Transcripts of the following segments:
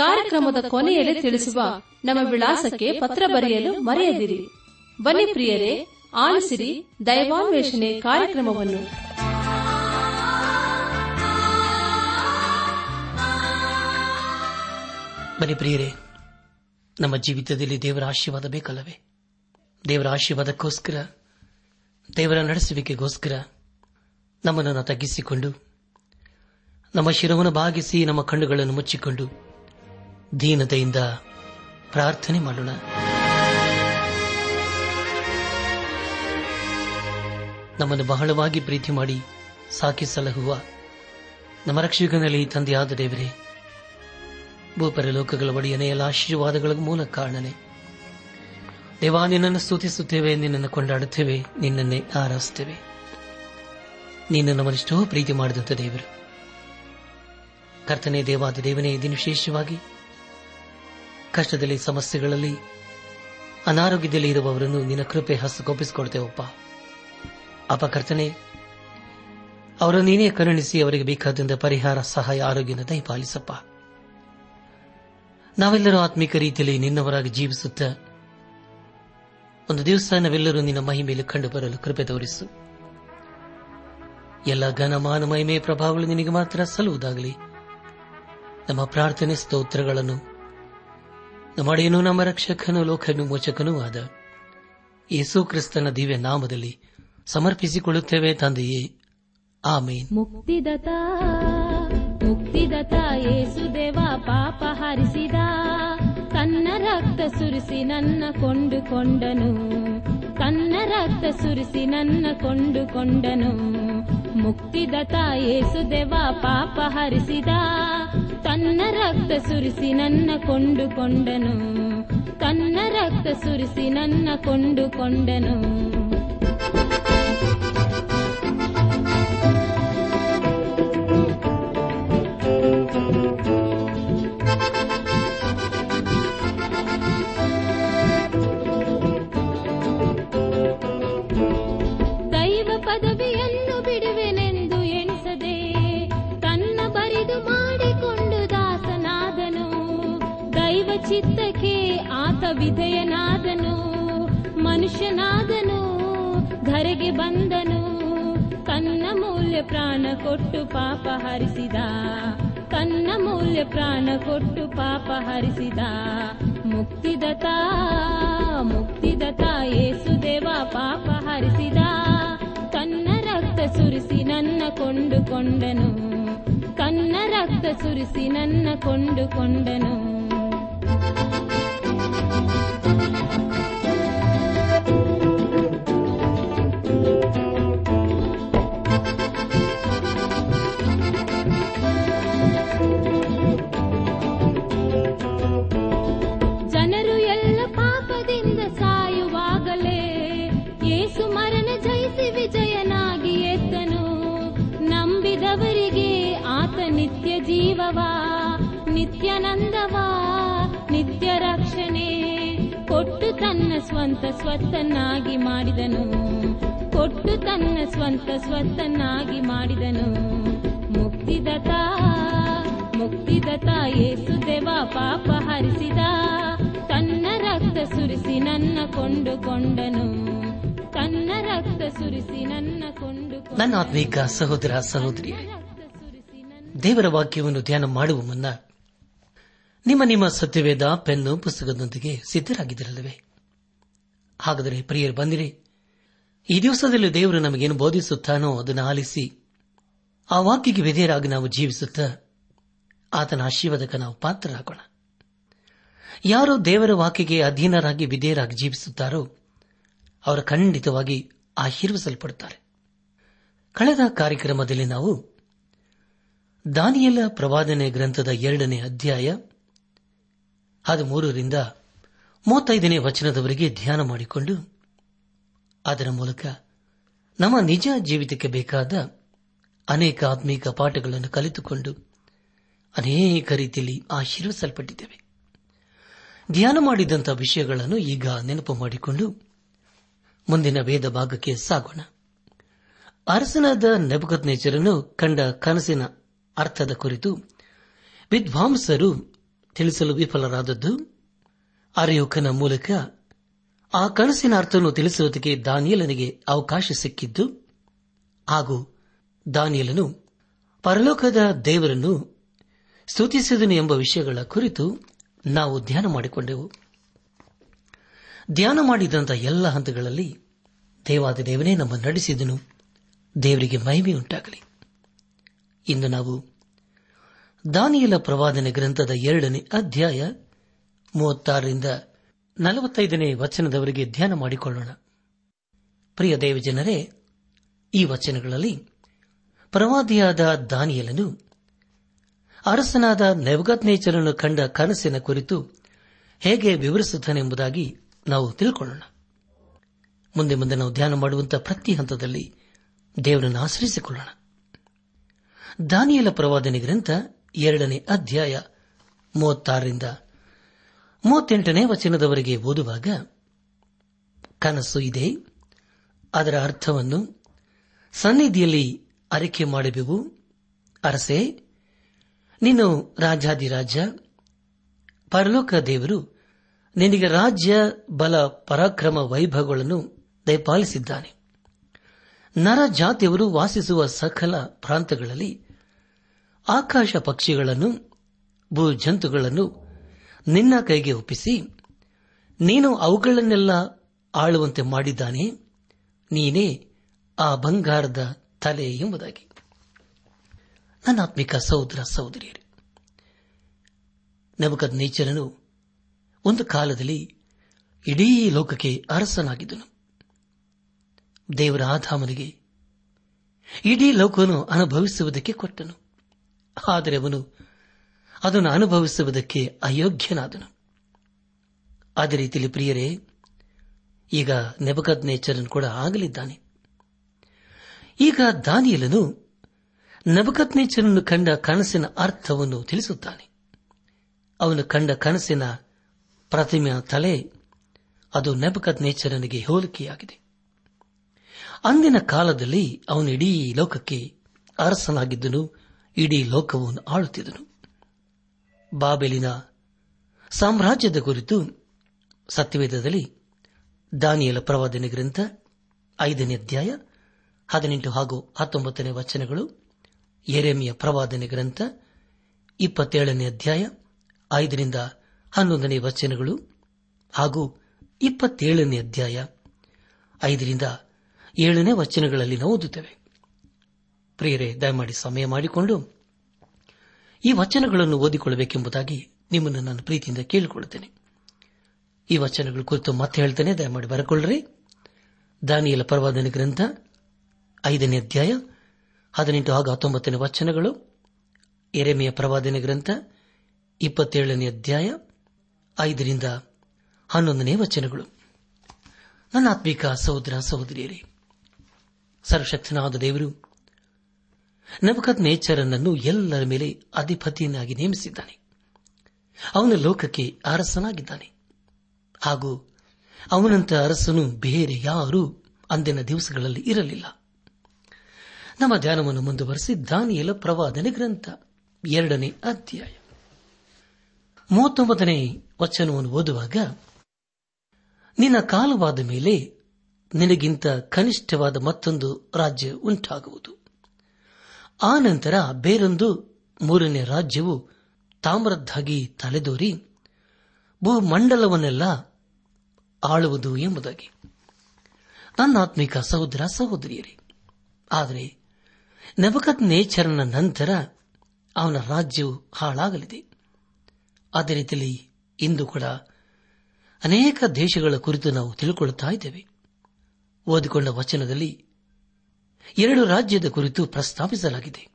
ಕಾರ್ಯಕ್ರಮದ ಕೊನೆಯಲ್ಲಿ ತಿಳಿಸುವ ನಮ್ಮ ವಿಳಾಸಕ್ಕೆ ಪತ್ರ ಬರೆಯಲು ಮರೆಯದಿರಿ. ಬನ್ನಿ ಪ್ರಿಯರೇ, ಆಲಿಸಿರಿ ದೈವಾನ್ವೇಷಣೆ ಕಾರ್ಯಕ್ರಮವನ್ನು. ಬನ್ನಿ ಪ್ರಿಯರೇ, ನಮ್ಮ ಜೀವಿತದಲ್ಲಿ ದೇವರ ಆಶೀರ್ವಾದ ಬೇಕಲ್ಲವೇ? ದೇವರ ಆಶೀರ್ವಾದಕ್ಕೋಸ್ಕರ, ದೇವರ ನಡೆಸುವಿಕೆಗೋಸ್ಕರ ನಮ್ಮನ್ನು ತಗ್ಗಿಸಿಕೊಂಡು, ನಮ್ಮ ಶಿರವನ್ನು ಭಾಗಿಸಿ ನಮ್ಮ ಕಣ್ಣುಗಳನ್ನು ಮುಚ್ಚಿಕೊಂಡು ದೀನತೆಯಿಂದ ಪ್ರಾರ್ಥನೆ ಮಾಡೋಣ. ನಮ್ಮನ್ನು ಬಹಳವಾಗಿ ಪ್ರೀತಿ ಮಾಡಿ ಸಾಕಿ ಸಲಹುವ ನಮ್ಮ ರಕ್ಷಕನಲ್ಲಿ ತಂದೆಯಾದ ದೇವರೇ, ಭೂಪರಲೋಕಗಳ ಒಡೆಯನೇ, ಎಲ್ಲ ಆಶೀರ್ವಾದಗಳ ಮೂಲ ಕಾರಣನೆ. ದೇವಾ, ನಿನ್ನನ್ನು ಸ್ತುತಿಸುತ್ತೇವೆ, ನಿನ್ನನ್ನು ಕೊಂಡಾಡುತ್ತೇವೆ, ನಿನ್ನನ್ನೇ ಆರಾಧಿಸುತ್ತೇವೆ. ನೀನು ನಮ್ಮನ್ನೆಷ್ಟೋ ಪ್ರೀತಿ ಮಾಡಿದಂಥ ದೇವರು. ಕರ್ತನೆ ದೇವಾದ ದೇವನೇ ದಿನ ವಿಶೇಷವಾಗಿ ಕಷ್ಟದಲ್ಲಿ, ಸಮಸ್ಯೆಗಳಲ್ಲಿ, ಅನಾರೋಗ್ಯದಲ್ಲಿ ಇರುವವರನ್ನು ನಿನ್ನ ಕೃಪೆ ಹಸ್ತಗೊಪ್ಪಿಸಿಕೊಡ್ತೇವಪ್ಪ ಅಪಕರ್ತನೆ ಅವರನ್ನು ನೀನೇ ಕರುಣಿಸಿ ಅವರಿಗೆ ಬೇಕಾದಂತ ಪರಿಹಾರ, ಸಹಾಯ, ಆರೋಗ್ಯನ ದಯಪಾಲಿಸಪ್ಪ. ನಾವೆಲ್ಲರೂ ಆತ್ಮಿಕ ರೀತಿಯಲ್ಲಿ ನಿನ್ನವರಾಗಿ ಜೀವಿಸುತ್ತ, ಒಂದು ದಿವಸ ನಾವೆಲ್ಲರೂ ನಿನ್ನ ಮಹಿಮೆಯಲ್ಲಿ ಕಂಡು ಬರಲು ಕೃಪೆ ತೋರಿಸು. ಎಲ್ಲ ಘನಮಾನ ಮಹಿಮೆಯ ಪ್ರಭಾವಗಳು ನಿನಗೆ ಮಾತ್ರ ಸಲ್ಲುವುದಾಗಲಿ. ನಮ್ಮ ಪ್ರಾರ್ಥನೆ ಸ್ತೋತ್ರಗಳನ್ನು ನಮ್ಮಡೆಯನು ನಮ್ಮ ರಕ್ಷಕನು ಲೋಕನು ವಿಮೋಚಕನೂ ಆದ ಯೇಸು ಕ್ರಿಸ್ತನ ದಿವ್ಯ ನಾಮದಲ್ಲಿ ಸಮರ್ಪಿಸಿಕೊಳ್ಳುತ್ತೇವೆ ತಂದೆಯೇ. ಆಮೇನ್. ಮುಕ್ತಿದತ ಮುಕ್ತಿದತ ಯೇಸುದೇವ ಪಾಪ ಹರಿಸಿದ, ತನ್ನ ರಕ್ತ ಸುರಿಸಿ ನನ್ನ ಕೊಂಡುಕೊಂಡನು. ತನ್ನ ರಕ್ತ ಸುರಿಸಿ ನನ್ನ ಕೊಂಡುಕೊಂಡನು ಮುಕ್ತಿದತ ಯೇಸುದೇವ ಪಾಪ ಹರಿಸಿದ. ತನ್ನ ರಕ್ತ ಸುರಿಸಿ ನನ್ನ ಕೊಂಡುಕೊಂಡನು ತನ್ನ ರಕ್ತ ಸುರಿಸಿ ನನ್ನ ಕೊಂಡುಕೊಂಡನು ಕೊಟ್ಟು ಪಾಪ ಹರಿಸಿದ. ತನ್ನ ಮೌಲ್ಯ ಪ್ರಾಣ ಕೊಟ್ಟು ಪಾಪ ಹರಿಸಿದ. ಮುಕ್ತಿದತ ಮುಕ್ತಿದತ ಯೇಸುದೇವ ಪಾಪ ಹರಿಸಿದ. ತನ್ನ ರಕ್ತ ಸುರಿಸಿ ನನ್ನ ಕೊಂಡುಕೊಂಡನು. ತನ್ನ ರಕ್ತ ಸುರಿಸಿ ನನ್ನ ಕೊಂಡುಕೊಂಡನು. ಸ್ವಂತ ಸ್ವತ್ತನ್ನಾಗಿ ಮಾಡಿದನು. ಕೊಟ್ಟು ತನ್ನ ಸ್ವಂತ ಸ್ವತ್ತನ್ನಾಗಿ ಮಾಡಿದನು. ಮುಕ್ತಿದತ ಮುಕ್ತಿದತ ಯೇಸು ದೇವ ಪಾಪ ಹರಿಸಿದ. ತನ್ನ ರಕ್ತ ಸುರಿಸಿ ನನ್ನ ಕೊಂಡುಕೊಂಡನು ತನ್ನ ರಕ್ತ ಸುರಿಸಿ ನನ್ನ ಕೊಂಡು ನನ್ನ ಆತ್ಮೀಕ ಸಹೋದರ ಸಹೋದರಿ ದೇವರ ವಾಕ್ಯವನ್ನು ಧ್ಯಾನ ಮಾಡುವ ಮುನ್ನ ನಿಮ್ಮ ನಿಮ್ಮ ಸತ್ಯವೇದ ಪೆನ್ನು ಪುಸ್ತಕದೊಂದಿಗೆ ಸಿದ್ಧರಾಗಿದ್ದಿರಲ್ಲವೇ? ಹಾಗಾದರೆ, ಪ್ರಿಯರು, ಬಂದಿರಿ. ಈ ದಿವಸದಲ್ಲಿ ದೇವರು ನಮಗೇನು ಬೋಧಿಸುತ್ತಾನೋ ಅದನ್ನು ಆಲಿಸಿ, ಆ ವಾಕ್ಯಕ್ಕೆ ವಿಧೇಯರಾಗಿ ನಾವು ಜೀವಿಸುತ್ತಾ ಆತನ ಆಶೀರ್ವಾದಕ್ಕೆ ನಾವು ಪಾತ್ರರಾಗೋಣ. ಯಾರು ದೇವರ ವಾಕ್ಯಕ್ಕೆ ಅಧೀನರಾಗಿ ವಿಧೇಯರಾಗಿ ಜೀವಿಸುತ್ತಾರೋ, ಅವರು ಖಂಡಿತವಾಗಿ ಆಶೀರ್ವಿಸಲ್ಪಡುತ್ತಾರೆ. ಕಳೆದ ಕಾರ್ಯಕ್ರಮದಲ್ಲಿ ನಾವು ದಾನಿಯಲ ಪ್ರವಾದನೆ ಗ್ರಂಥದ ಎರಡನೇ ಅಧ್ಯಾಯ ಹದಿಮೂರರಿಂದ ಮೂವತ್ತೈದನೇ ವಚನದವರೆಗೆ ಧ್ಯಾನ ಮಾಡಿಕೊಂಡು, ಅದರ ಮೂಲಕ ನಮ್ಮ ನಿಜ ಜೀವಿತಕ್ಕೆ ಬೇಕಾದ ಅನೇಕ ಆತ್ಮೀಕ ಪಾಠಗಳನ್ನು ಕಲಿತುಕೊಂಡು ಅನೇಕ ರೀತಿಯಲ್ಲಿ ಆಶೀರ್ವಿಸಲ್ಪಟ್ಟಿದ್ದೇವೆ. ಧ್ಯಾನ ಮಾಡಿದಂಥ ವಿಷಯಗಳನ್ನು ಈಗ ನೆನಪು ಮಾಡಿಕೊಂಡು ಮುಂದಿನ ವೇದ ಭಾಗಕ್ಕೆ ಸಾಗೋಣ. ಅರಸನಾದ ನೆಬಕತ್ನೇಚರನ್ನು ಕಂಡ ಕನಸಿನ ಅರ್ಥದ ಕುರಿತು ವಿದ್ವಾಂಸರು ತಿಳಿಸಲು ವಿಫಲರಾದದ್ದು ಅರೆಯುಕನ ಮೂಲಕ ಆ ಕನಸಿನ ಅರ್ಥವನ್ನು ತಿಳಿಸುವುದಕ್ಕೆ ದಾನಿಯಲನಿಗೆ ಅವಕಾಶ ಸಿಕ್ಕಿದ್ದು, ಹಾಗೂ ದಾನಿಯಲನು ಪರಲೋಕದ ದೇವರನ್ನು ಸ್ತುತಿಸಿದನು ಎಂಬ ವಿಷಯಗಳ ಕುರಿತು ನಾವು ಧ್ಯಾನ ಮಾಡಿಕೊಂಡೆವು. ಧ್ಯಾನ ಮಾಡಿದಂಥ ಎಲ್ಲ ಹಂತಗಳಲ್ಲಿ ದೇವಾದ ದೇವನೇ ನಮ್ಮ ನಡೆಸಿದನು. ದೇವರಿಗೆ ಮಹಿಮೆಯುಂಟಾಗಲಿ ಇಂದು ನಾವು ದಾನಿಯಲ ಪ್ರವಾದನೆ ಗ್ರಂಥದ ಎರಡನೇ ಅಧ್ಯಾಯ ಮೂವತ್ತಾರರಿಂದ ನಲವತ್ತೈದನೇ ವಚನದವರೆಗೆ ಧ್ಯಾನ ಮಾಡಿಕೊಳ್ಳೋಣ. ಪ್ರಿಯ ದೇವಜನರೇ, ಈ ವಚನಗಳಲ್ಲಿ ಪ್ರವಾದಿಯಾದ ದಾನಿಯಲನು ಅರಸನಾದ ನೆವಗತ್ನೇಚರನ್ನು ಕಂಡ ಕನಸಿನ ಕುರಿತು ಹೇಗೆ ವಿವರಿಸುತ್ತಾನೆಂಬುದಾಗಿ ನಾವು ತಿಳ್ಕೊಳ್ಳೋಣ. ಮುಂದೆ ಮುಂದೆ ನಾವು ಧ್ಯಾನ ಮಾಡುವಂತಹ ಪ್ರತಿ ಹಂತದಲ್ಲಿ ದೇವರನ್ನು ಆಶ್ರಯಿಸಿಕೊಳ್ಳೋಣ. ದಾನಿಯಲ ಪ್ರವಾದನೆ ಗ್ರಂಥ ಎರಡನೇ ಅಧ್ಯಾಯ ಮೂವತ್ತಾರರಿಂದ ಮೂವತ್ತೆಂಟನೇ ವಚನದವರೆಗೆ ಓದುವಾಗ, ಕನಸು ಇದೆ, ಅದರ ಅರ್ಥವನ್ನು ಸನ್ನಿಧಿಯಲ್ಲಿ ಅರಿಕೆ ಮಾಡಬೇಕು ಅರಸೆ, ನೀನು ರಾಜಾದಿರಾಜ ಪರಲೋಕ ದೇವರು, ನಿನಗೆ ರಾಜ್ಯ, ಬಲ, ಪರಾಕ್ರಮ, ವೈಭವಗಳನ್ನು ದಯಪಾಲಿಸಿದ್ದಾನೆ. ನರ ಜಾತಿಯವರು ವಾಸಿಸುವ ಸಕಲ ಪ್ರಾಂತಗಳಲ್ಲಿ ಆಕಾಶ ಪಕ್ಷಿಗಳನ್ನು ಭೂ ಜಂತುಗಳನ್ನು ನಿನ್ನ ಕೈಗೆ ಒಪ್ಪಿಸಿ, ನೀನು ಅವುಗಳನ್ನೆಲ್ಲ ಆಳುವಂತೆ ಮಾಡಿದ್ದಾನೆ, ನೀನೇ ಆ ಬಂಗಾರದ ತಲೆ ಎಂಬುದಾಗಿ. ನನ್ನಾತ್ಮಿಕ ಸಹೋದರ ಸಹೋದರಿಯರು ನಬಕದ್ ನೇಚರನು ಒಂದು ಕಾಲದಲ್ಲಿ ಇಡೀ ಲೋಕಕ್ಕೆ ಅರಸನಾಗಿದ್ದನು. ದೇವರ ಆಧಾಮನಿಗೆ ಇಡೀ ಲೋಕವನ್ನು ಅನುಭವಿಸುವುದಕ್ಕೆ ಕೊಟ್ಟನು. ಆದರೆ ಅವನು ಅದನ್ನು ಅನುಭವಿಸುವುದಕ್ಕೆ ಅಯೋಗ್ಯನಾದನು. ಅದೇ ರೀತಿಯಲ್ಲಿ ಪ್ರಿಯರೇ, ಈಗ ನೆಬಕದ್ ನೇಚರನ್ ಕೂಡ ಆಗಲಿದ್ದಾನೆ. ಈಗ ದಾನಿಯಲನು ನಬಕತ್ ನೇಚರನ್ನು ಕಂಡ ಕನಸಿನ ಅರ್ಥವನ್ನು ತಿಳಿಸುತ್ತಾನೆ. ಅವನು ಕಂಡ ಕನಸಿನ ಪ್ರತಿಮೆಯ ತಲೆ, ಅದು ನೆಬಕತ್ ನೇಚರನಿಗೆ ಹೋಲಿಕೆಯಾಗಿದೆ. ಅಂದಿನ ಕಾಲದಲ್ಲಿ ಅವನು ಇಡೀ ಲೋಕಕ್ಕೆ ಅರಸನಾಗಿದ್ದನು, ಇಡೀ ಲೋಕವನ್ನು ಆಳುತ್ತಿದ್ದನು. ಬಾಬೆಲಿನ ಸಾಮ್ರಾಜ್ಯದ ಕುರಿತು ಸತ್ಯವೇದದಲ್ಲಿ ದಾನಿಯಲ ಪ್ರವಾದನೆ ಗ್ರಂಥ ಐದನೇ ಅಧ್ಯಾಯ ಹದಿನೆಂಟು ಹಾಗೂ ಹತ್ತೊಂಬತ್ತನೇ ವಚನಗಳು ಎರೆಮಿಯ ಪ್ರವಾದನೆ ಗ್ರಂಥ ಇಪ್ಪತ್ತೇಳನೇ ಅಧ್ಯಾಯ ಐದರಿಂದ ಹನ್ನೊಂದನೇ ವಚನಗಳು ಹಾಗೂ ಇಪ್ಪತ್ತೇಳನೇ ಅಧ್ಯಾಯ ಐದರಿಂದ ಏಳನೇ ವಚನಗಳಲ್ಲಿ ನಾವು ಓದುತ್ತೇವೆ. ಪ್ರಿಯರೇ, ದಯಮಾಡಿ ಸಮಯ ಮಾಡಿಕೊಂಡು ಈ ವಚನಗಳನ್ನು ಓದಿಕೊಳ್ಳಬೇಕೆಂಬುದಾಗಿ ನಿಮ್ಮನ್ನು ನಾನು ಪ್ರೀತಿಯಿಂದ ಕೇಳಿಕೊಳ್ಳುತ್ತೇನೆ. ಈ ವಚನಗಳ ಕುರಿತು ಮತ್ತೆ ಹೇಳ್ತೇನೆ. ದಯಮಾಡಿ ಬರಕೊಳ್ಳ್ರಿ ದಾನಿಯಲ ಪರವಾದನೆ ಗ್ರಂಥ, ಐದನೇ ಅಧ್ಯಾಯ, ಹದಿನೆಂಟು ಹಾಗೂ ಹತ್ತೊಂಬತ್ತನೇ ವಚನಗಳು. ಎರೆಮೆಯ ಪ್ರವಾದನ ಗ್ರಂಥ, ಇಪ್ಪತ್ತೇಳನೇ ಅಧ್ಯಾಯ, ಐದರಿಂದ ಹನ್ನೊಂದನೇ ವಚನಗಳು. ನನ್ನ ಆತ್ಮಿಕ ಸಹೋದರ ಸಹೋದರಿಯರೇ, ಸರ್ವಶಕ್ತನಾದ ದೇವರು ನಬಕತ್ ನೇಚರನನ್ನು ಎಲ್ಲರ ಮೇಲೆ ಅಧಿಪತಿಯನ್ನಾಗಿ ನೇಮಿಸಿದ್ದಾನೆ. ಅವನ ಲೋಕಕ್ಕೆ ಅರಸನಾಗಿದ್ದಾನೆ. ಹಾಗೂ ಅವನಂತ ಅರಸನು ಬೇರೆ ಯಾರೂ ಅಂದಿನ ದಿವಸಗಳಲ್ಲಿ ಇರಲಿಲ್ಲ. ನಮ್ಮ ಧ್ಯಾನವನ್ನು ಮುಂದುವರೆಸಿ ದಾನಿಯಲ ಪ್ರವಾದನೆ ಗ್ರಂಥ, ಎರಡನೇ ಅಧ್ಯಾಯ. ಮೂವತ್ತೊಂಬತ್ತನೇ ವಚನವನ್ನು ಓದುವಾಗ, ನಿನ್ನ ಕಾಲವಾದ ಮೇಲೆ ನಿನಗಿಂತ ಕನಿಷ್ಠವಾದ ಮತ್ತೊಂದು ರಾಜ್ಯ ಉಂಟಾಗುವುದು. ಆ ನಂತರ ಬೇರೊಂದು ಮೂರನೇ ರಾಜ್ಯವು ತಾಮ್ರದ್ದಾಗಿ ತಲೆದೋರಿ ಭೂಮಂಡಲವನ್ನೆಲ್ಲ ಆಳುವುದು ಎಂಬುದಾಗಿ. ನನ್ನಾತ್ಮಿಕ ಸಹೋದರ ಸಹೋದರಿಯರೇ, ಆದರೆ ನವಕತ್ ನೇಚರನ ನಂತರ ಅವನ ರಾಜ್ಯವು ಹಾಳಾಗಲಿದೆ. ಅದೇ ರೀತಿಯಲ್ಲಿ ಇಂದು ಕೂಡ ಅನೇಕ ದೇಶಗಳ ಕುರಿತು ನಾವು ತಿಳ್ಕೊಳ್ಳುತ್ತಾ ಇದ್ದೇವೆ. ಓದಿಕೊಂಡ ವಚನದಲ್ಲಿ ಎರಡು ರಾಜ್ಯದ ಕುರಿತು ಪ್ರಸ್ತಾಪಿಸಲಾಗಿದೆ.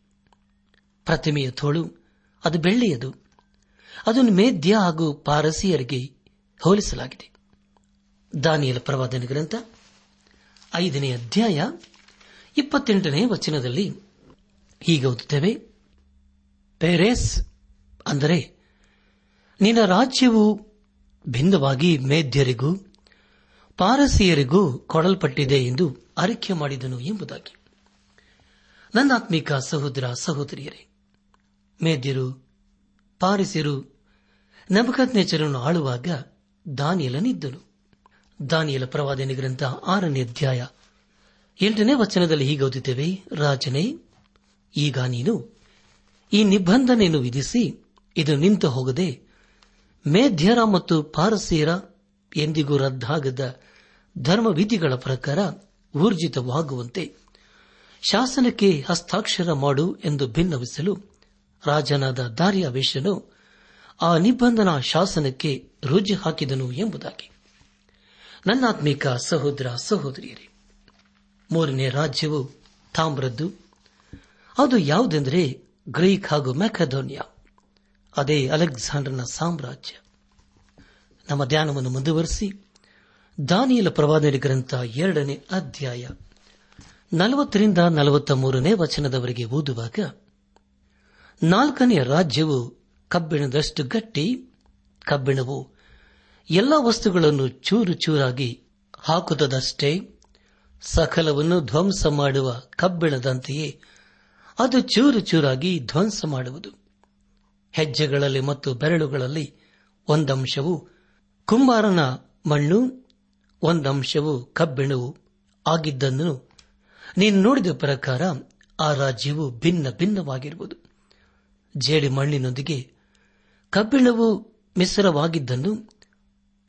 ಪ್ರತಿಮೆಯ ತೋಳು, ಅದು ಬೆಳ್ಳೆಯದು. ಅದನ್ನು ಮೇಧ್ಯ ಹಾಗೂ ಪಾರಸಿಯರಿಗೆ ಹೋಲಿಸಲಾಗಿದೆ. ದಾನಿಯಲ ಪ್ರವಾದನ ಗ್ರಂಥ, ಐದನೇ ಅಧ್ಯಾಯ, ಇಪ್ಪತ್ತೆಂಟನೇ ವಚನದಲ್ಲಿ ಹೀಗೆ ಓದುತ್ತೇವೆ. ಪೆರೇಸ್ ಅಂದರೆ, ನಿನ್ನ ರಾಜ್ಯವು ಭಿನ್ನವಾಗಿ ಮೇಧ್ಯರಿಗೂ ಪಾರಸಿಯರಿಗೂ ಕೊಡಲ್ಪಟ್ಟಿದೆ ಎಂದು ಅರಿಕೆ ಮಾಡಿದನು ಎಂಬುದಾಗಿ. ನನ್ನಾತ್ಮಿಕ ಸಹೋದರ ಸಹೋದರಿಯರೇ, ಮೇದ್ಯರು ಪಾರಿಸಿರು ನಬಕತ್ನೇಚರನ್ನು ಆಳುವಾಗ ದಾನಿಯಲನಿದ್ದನು. ದಾನಿಯಲ ಪ್ರವಾದನೆ ಗ್ರಂಥ ಆರನೇ ಅಧ್ಯಾಯ ಎಂಟನೇ ವಚನದಲ್ಲಿ ಹೀಗೆ ಓದಿದ್ದೇವೆ ರಾಜನೇ, ಈಗ ನೀನು ಈ ನಿಬಂಧನೆಯನ್ನು ವಿಧಿಸಿ ಇದು ನಿಂತು ಹೋಗದೆ ಮೇಧ್ಯರ ಮತ್ತು ಪಾರಸಿಯರ ಎಂದಿಗೂ ರದ್ದಾಗದ ಧರ್ಮವಿಧಿಗಳ ಪ್ರಕಾರ ಊರ್ಜಿತವಾಗುವಂತೆ ಶಾಸನಕ್ಕೆ ಹಸ್ತಾಕ್ಷರ ಮಾಡು ಎಂದು ಭಿನ್ನವಿಸಲು ರಾಜನಾದ ದಾರ್ಯಾವೇಶನು ಆ ನಿಬಂಧನ ಶಾಸನಕ್ಕೆ ರುಜು ಹಾಕಿದನು ಎಂಬುದಾಗಿ. ನನ್ನಾತ್ಮೀಕ ಸಹೋದರ ಸಹೋದರಿಯರೇ, ಮೂರನೇ ರಾಜ್ಯವು ತಾಮ್ರದ್ದು. ಅದು ಯಾವುದೆಂದರೆ ಗ್ರೀಕ್ ಹಾಗೂ ಮೆಕಡೋನಿಯಾ ಅದೇ ಅಲೆಕ್ಸಾಂಡರ್ನ ಸಾಮ್ರಾಜ್ಯ. ನಮ್ಮ ಧ್ಯಾನವನ್ನು ಮುಂದುವರೆಸಿ, ದಾನಿಯಲ ಪ್ರವಾದನೆ ಗ್ರಂಥ ಎರಡನೇ ಅಧ್ಯಾಯ ನಲವತ್ತರಿಂದ ನಲವತ್ತ ಮೂರನೇ ವಚನದವರೆಗೆ ಓದುವಾಗ, ನಾಲ್ಕನೆಯ ರಾಜ್ಯವು ಕಬ್ಬಿಣದಷ್ಟು ಗಟ್ಟಿ, ಕಬ್ಬಿಣವು ಎಲ್ಲ ವಸ್ತುಗಳನ್ನು ಚೂರು ಚೂರಾಗಿ ಹಾಕುತ್ತದಷ್ಟೇ, ಸಕಲವನ್ನು ಧ್ವಂಸ ಮಾಡುವ ಕಬ್ಬಿಣದಂತೆಯೇ ಅದು ಚೂರು ಚೂರಾಗಿ ಧ್ವಂಸ ಮಾಡುವುದು. ಹೆಜ್ಜೆಗಳಲ್ಲಿ ಮತ್ತು ಬೆರಳುಗಳಲ್ಲಿ ಒಂದಂಶವು ಕುಂಬಾರನ ಮಣ್ಣು, ಒಂದಂಶವು ಕಬ್ಬಿಣವು ಆಗಿದ್ದನ್ನು ನೀನು ನೋಡಿದ ಪ್ರಕಾರ ಆ ರಾಜ್ಯವು ಭಿನ್ನ ಭಿನ್ನವಾಗಿರುವುದು. ಜೇಡಿ ಮಣ್ಣಿನೊಂದಿಗೆ ಕಬ್ಬಿಣವು ಮಿಶ್ರವಾಗಿದ್ದನ್ನು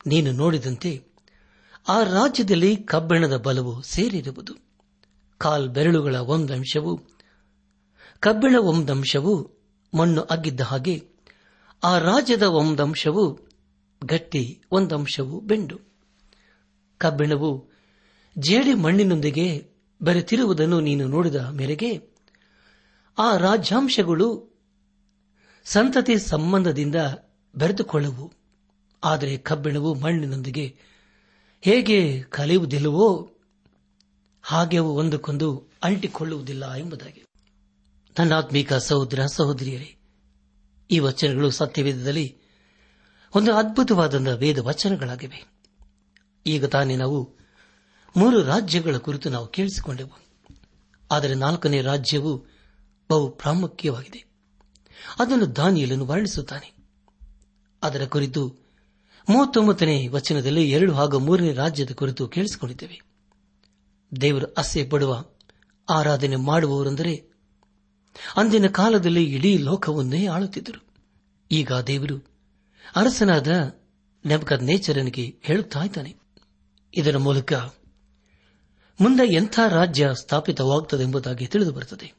ನೀನು ನೋಡಿದಂತೆ ಆ ರಾಜ್ಯದಲ್ಲಿ ಕಬ್ಬಿಣದ ಬಲವು ಸೇರಿರುವುದು. ಕಾಲ್ ಬೆರಳುಗಳ ಒಂದಂಶವು, ಕಬ್ಬಿಣ ಒಂದಂಶವು ಮಣ್ಣು ಅಗ್ಗಿದ್ದ ಹಾಗೆ ಆ ರಾಜ್ಯದ ಒಂದಂಶವು ಗಟ್ಟಿ, ಒಂದಂಶವು ಬೆಂಡು. ಕಬ್ಬಿಣವು ಜೇಡಿ ಮಣ್ಣಿನೊಂದಿಗೆ ಬೆರೆತಿರುವುದನ್ನು ನೀನು ನೋಡಿದ ಮೇರೆಗೆ ಆ ರಾಜ್ಯಾಂಶಗಳು ಸಂತತಿ ಸಂಬಂಧದಿಂದ ಬೆರೆತುಕೊಳ್ಳುವು ಆದರೆ ಕಬ್ಬಿಣವು ಮಣ್ಣಿನೊಂದಿಗೆ ಹೇಗೆ ಕಲಿಯುವುದಿಲ್ಲವೋ ಹಾಗೆ ಅವು ಒಂದಕ್ಕೊಂದು ಅಂಟಿಕೊಳ್ಳುವುದಿಲ್ಲ ಎಂಬುದಾಗಿ. ನನ್ನಾತ್ಮೀಕ ಸಹೋದರ ಸಹೋದರಿಯರೇ, ಈ ವಚನಗಳು ಸತ್ಯವೇದದಲ್ಲಿ ಒಂದು ಅದ್ಭುತವಾದ ವೇದ ವಚನಗಳಾಗಿವೆ ಈಗ ತಾನೇ ನಾವು ಮೂರು ರಾಜ್ಯಗಳ ಕುರಿತು ನಾವು ಕೇಳಿಸಿಕೊಂಡೆವು. ಆದರೆ ನಾಲ್ಕನೇ ರಾಜ್ಯವು ಬಹು ಪ್ರಾಮುಖ್ಯವಾಗಿದೆ ಅದನ್ನು ದಾನಿಯಲನ್ನು ವರ್ಣಿಸುತ್ತಾನೆ. ಅದರ ಕುರಿತು ಮೂವತ್ತೊಂಬತ್ತನೇ ವಚನದಲ್ಲಿ ಎರಡು ಹಾಗೂ ಮೂರನೇ ರಾಜ್ಯದ ಕುರಿತು ಕೇಳಿಸಿಕೊಂಡಿದ್ದೇವೆ. ದೇವರು ಅಸೆ ಪಡುವ, ಆರಾಧನೆ ಮಾಡುವವರೆಂದರೆ ಅಂದಿನ ಕಾಲದಲ್ಲಿ ಇಡೀ ಲೋಕವನ್ನೇ ಆಳುತ್ತಿದ್ದರು. ಈಗ ದೇವರು ಅರಸನಾದ ನೆಪಕದ್ ನೇಚರನಿಗೆ ಹೇಳುತ್ತಾ ಇದ್ದಾನೆ. ಇದರ ಮೂಲಕ ಮುಂದೆ ಎಂಥ ರಾಜ್ಯ ಸ್ಥಾಪಿತವಾಗುತ್ತದೆ ಎಂಬುದಾಗಿ ತಿಳಿದು ಬರುತ್ತದೆ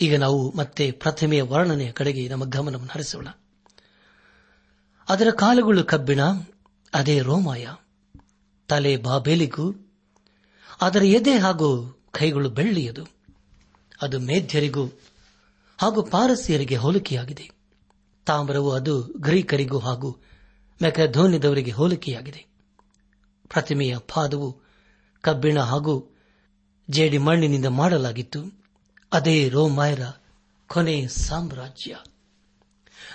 ಈಗ ನಾವು ಮತ್ತೆ ಪ್ರತಿಮೆಯ ವರ್ಣನೆಯ ಕಡೆಗೆ ನಮ್ಮ ಗಮನವನ್ನು ಹರಿಸೋಣ. ಅದರ ಕಾಲುಗಳು ಕಬ್ಬಿಣ, ಅದೇ ರೋಮಾಯ, ತಲೆ ಬಾಬೇಲಿಗೂ, ಅದರ ಎದೆ ಹಾಗೂ ಕೈಗಳು ಬೆಳ್ಳಿಯದು. ಅದು ಮೇಧ್ಯರಿಗೂ ಹಾಗೂ ಪಾರಸಿಯರಿಗೆ ಹೋಲಿಕೆಯಾಗಿದೆ. ತಾಮ್ರವು ಅದು ಗ್ರೀಕರಿಗೂ ಹಾಗೂ ಮೆಕಧೋನ್ಯದವರಿಗೆ ಹೋಲಿಕೆಯಾಗಿದೆ. ಪ್ರತಿಮೆಯ ಪಾದವು ಕಬ್ಬಿಣ ಹಾಗೂ ಜೇಡಿ ಮಣ್ಣಿನಿಂದ ಮಾಡಲಾಗಿತ್ತು. ಅದೇ ರೋಮಾಯರ ಕೊನೆ ಸಾಮ್ರಾಜ್ಯ.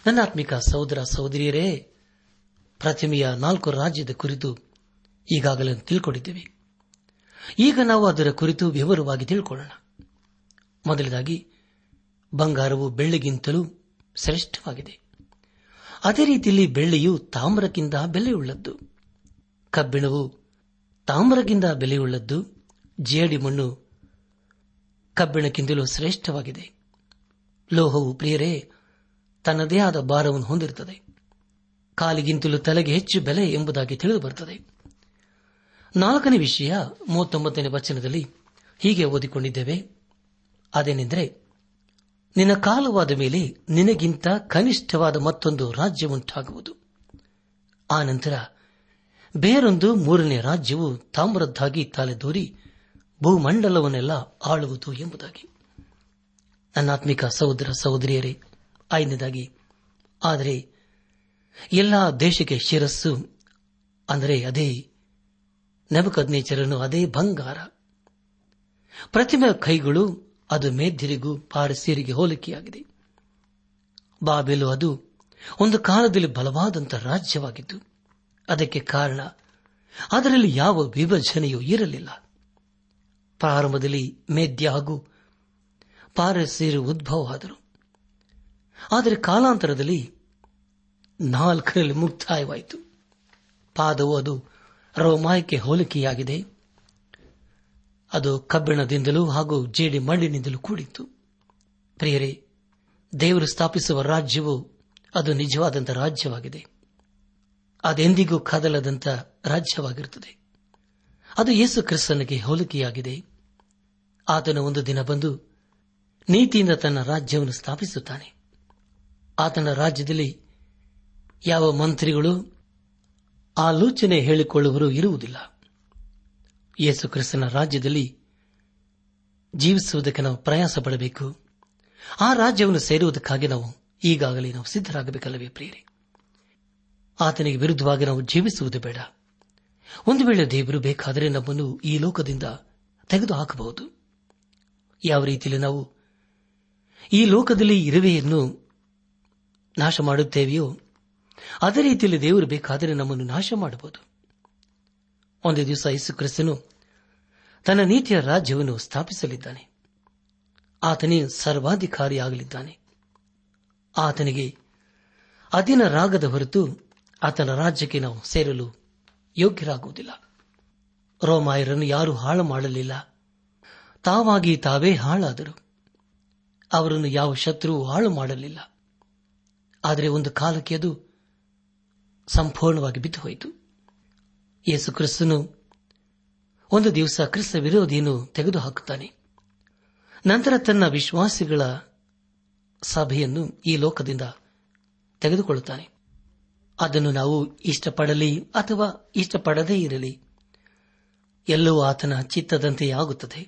ನನ್ನಾತ್ಮಿಕ ಸಹೋದರ ಸಹೋದರಿಯರೇ, ಪ್ರತಿಮೆಯ ನಾಲ್ಕು ರಾಜ್ಯದ ಕುರಿತು ಈಗಾಗಲೇ ತಿಳ್ಕೊಂಡಿದ್ದೇವೆ. ಈಗ ನಾವು ಅದರ ಕುರಿತು ವಿವರವಾಗಿ ತಿಳ್ಕೊಳ್ಳೋಣ. ಮೊದಲದಾಗಿ ಬಂಗಾರವು ಬೆಳ್ಳಿಗಿಂತಲೂ ಶ್ರೇಷ್ಠವಾಗಿದೆ. ಅದೇ ರೀತಿಯಲ್ಲಿ ಬೆಳ್ಳಿಯು ತಾಮ್ರಕ್ಕಿಂತ ಬೆಲೆಯುಳ್ಳದ್ದು. ಕಬ್ಬಿಣವು ತಾಮ್ರಕ್ಕಿಂತ ಬೆಲೆಯುಳ್ಳದ್ದು ಜೇಡಿ ಮಣ್ಣು ಕಬ್ಬಿಣಕ್ಕಿಂತಲೂ ಶ್ರೇಷ್ಠವಾಗಿದೆ. ಲೋಹವು ಪ್ರಿಯರೇ, ತನ್ನದೇ ಆದ ಭಾರವನ್ನು ಹೊಂದಿರುತ್ತದೆ. ಕಾಲಿಗಿಂತಲೂ ತಲೆಗೆ ಹೆಚ್ಚು ಬೆಲೆ ಎಂಬುದಾಗಿ ತಿಳಿದು ಬರುತ್ತದೆ ನಾಲ್ಕನೇ ವಿಷಯ ಮೂವತ್ತೊಂಬತ್ತನೇ ವಚನದಲ್ಲಿ ಹೀಗೆ ಓದಿಕೊಂಡಿದ್ದೇವೆ. ಅದೇನೆಂದರೆ, ನಿನ್ನ ಕಾಲವಾದ ಮೇಲೆ ನಿನಗಿಂತ ಕನಿಷ್ಠವಾದ ಮತ್ತೊಂದು ರಾಜ್ಯ ಉಂಟಾಗುವುದು ಆನಂತರ ಬೇರೊಂದು ಮೂರನೇ ರಾಜ್ಯವು ತಾಮ್ರದ್ದಾಗಿ ತಲೆದೂರಿ ಭೂಮಂಡಲವನ್ನೆಲ್ಲ ಆಳುವುದು ಎಂಬುದಾಗಿ. ನನ್ನಾತ್ಮಿಕ ಸಹೋದರ ಸಹೋದರಿಯರೇ, ಐದನೇದಾಗಿ, ಆದರೆ ಎಲ್ಲ ದೇಶಕ್ಕೆ ಶಿರಸ್ಸು, ಅಂದರೆ ಅದೇ ನೆಬಕದ್ನೇಚರನು ಅದೇ ಬಂಗಾರ. ಪ್ರತಿಮೆ ಕೈಗಳು ಅದು ಮೇದ್ದಿರಿಗೂ ಪಾರಸೀರಿಗೆ ಹೋಲಿಕೆಯಾಗಿದೆ. ಬಾಬೆಲು ಅದು ಒಂದು ಕಾಲದಲ್ಲಿ ಬಲವಾದಂತಹ ರಾಜ್ಯವಾಗಿತ್ತು ಅದಕ್ಕೆ ಕಾರಣ, ಅದರಲ್ಲಿ ಯಾವ ವಿಭಜನೆಯೂ ಇರಲಿಲ್ಲ. ಪ್ರಾರಂಭದಲ್ಲಿ ಮೇದ್ಯ ಹಾಗೂ ಪಾರಸೀರು ಉದ್ಭವವಾದರು. ಆದರೆ ಕಾಲಾಂತರದಲ್ಲಿ ನಾಲ್ಕರಲ್ಲಿ ಮುಕ್ತಾಯವಾಯಿತು. ಪಾದವು ಅದು ರೋಮಾಯಕ್ಕೆ ಹೋಲಿಕೆಯಾಗಿದೆ. ಅದು ಕಬ್ಬಿಣದಿಂದಲೂ ಹಾಗೂ ಜೇಡಿ ಮಣ್ಣಿನಿಂದಲೂ ಕೂಡಿತ್ತು. ಪ್ರಿಯರೇ, ದೇವರು ಸ್ಥಾಪಿಸುವ ರಾಜ್ಯವು ಅದು ನಿಜವಾದಂಥ ರಾಜ್ಯವಾಗಿದೆ. ಅದೆಂದಿಗೂ ಕದಲದಂತ ರಾಜ್ಯವಾಗಿರುತ್ತದೆ. ಅದು ಯೇಸು ಕ್ರಿಸ್ತನಿಗೆ ಹೋಲಿಕೆಯಾಗಿದೆ. ಆತನ ಒಂದು ದಿನ ಬಂದು ನೀತಿಯಿಂದ ತನ್ನ ರಾಜ್ಯವನ್ನು ಸ್ಥಾಪಿಸುತ್ತಾನೆ. ಆತನ ರಾಜ್ಯದಲ್ಲಿ ಯಾವ ಮಂತ್ರಿಗಳು ಆಲೋಚನೆ ಹೇಳಿಕೊಳ್ಳುವರು ಇರುವುದಿಲ್ಲ. ಯೇಸು ಕ್ರಿಸ್ತನ ರಾಜ್ಯದಲ್ಲಿ ಜೀವಿಸುವುದಕ್ಕೆ ನಾವು ಪ್ರಯಾಸ ಪಡಬೇಕು ಆ ರಾಜ್ಯವನ್ನು ಸೇರುವುದಕ್ಕಾಗಿ ನಾವು ಈಗಾಗಲೇ ನಾವು ಸಿದ್ದರಾಗಬೇಕಲ್ಲವೇ ಪ್ರಿಯರೇ? ಆತನಿಗೆ ವಿರುದ್ಧವಾಗಿ ನಾವು ಜೀವಿಸುವುದು ಬೇಡ. ಒಂದು ವೇಳೆ ದೇವರು ಬೇಕಾದರೆ ನಮ್ಮನ್ನು ಈ ಲೋಕದಿಂದ ತೆಗೆದು ಹಾಕಬಹುದು ಯಾವ ರೀತಿಯಲ್ಲಿ ನಾವು ಈ ಲೋಕದಲ್ಲಿ ಇರುವೆಯನ್ನು ನಾಶ ಮಾಡುತ್ತೇವೆಯೋ, ಅದೇ ರೀತಿಯಲ್ಲಿ ದೇವರು ಬೇಕಾದರೆ ನಮ್ಮನ್ನು ನಾಶ ಮಾಡಬಹುದು. ಒಂದು ದಿವಸ ಯೇಸು ಕ್ರಿಸ್ತನು ತನ್ನ ನೀತಿಯ ರಾಜ್ಯವನ್ನು ಸ್ಥಾಪಿಸಲಿದ್ದಾನೆ. ಆತನೇ ಸರ್ವಾಧಿಕಾರಿಯಾಗಲಿದ್ದಾನೆ. ಆತನಿಗೆ ಅಧೀನರಾಗದ ಹೊರತು ಆತನ ರಾಜ್ಯಕ್ಕೆ ನಾವು ಸೇರಲು ಯೋಗ್ಯರಾಗುವುದಿಲ್ಲ. ರೋಮಾಯರನ್ನು ಯಾರು ಹಾಳು ಮಾಡಲಿಲ್ಲ. ತಾವಾಗಿ ತಾವೇ ಹಾಳಾದರು. ಅವರನ್ನು ಯಾವ ಶತ್ರು ಹಾಳು ಮಾಡಲಿಲ್ಲ. ಆದರೆ ಒಂದು ಕಾಲಕ್ಕೆ ಅದು ಸಂಪೂರ್ಣವಾಗಿ ಬಿದ್ದು ಹೋಯಿತು ಯೇಸು ಕ್ರಿಸ್ತನು ಒಂದು ದಿವಸ ಕ್ರಿಸ್ತ ವಿರೋಧಿಯನ್ನು ತೆಗೆದುಹಾಕುತ್ತಾನೆ. ನಂತರ ತನ್ನ ವಿಶ್ವಾಸಿಗಳ ಸಭೆಯನ್ನು ಈ ಲೋಕದಿಂದ ತೆಗೆದುಕೊಳ್ಳುತ್ತಾನೆ. ಅದನ್ನು ನಾವು ಇಷ್ಟಪಡಲಿ ಅಥವಾ ಇಷ್ಟಪಡದೇ ಇರಲಿ. ಎಲ್ಲವೂ ಆತನ ಚಿತ್ತದಂತೆಯೇ ಆಗುತ್ತದೆ.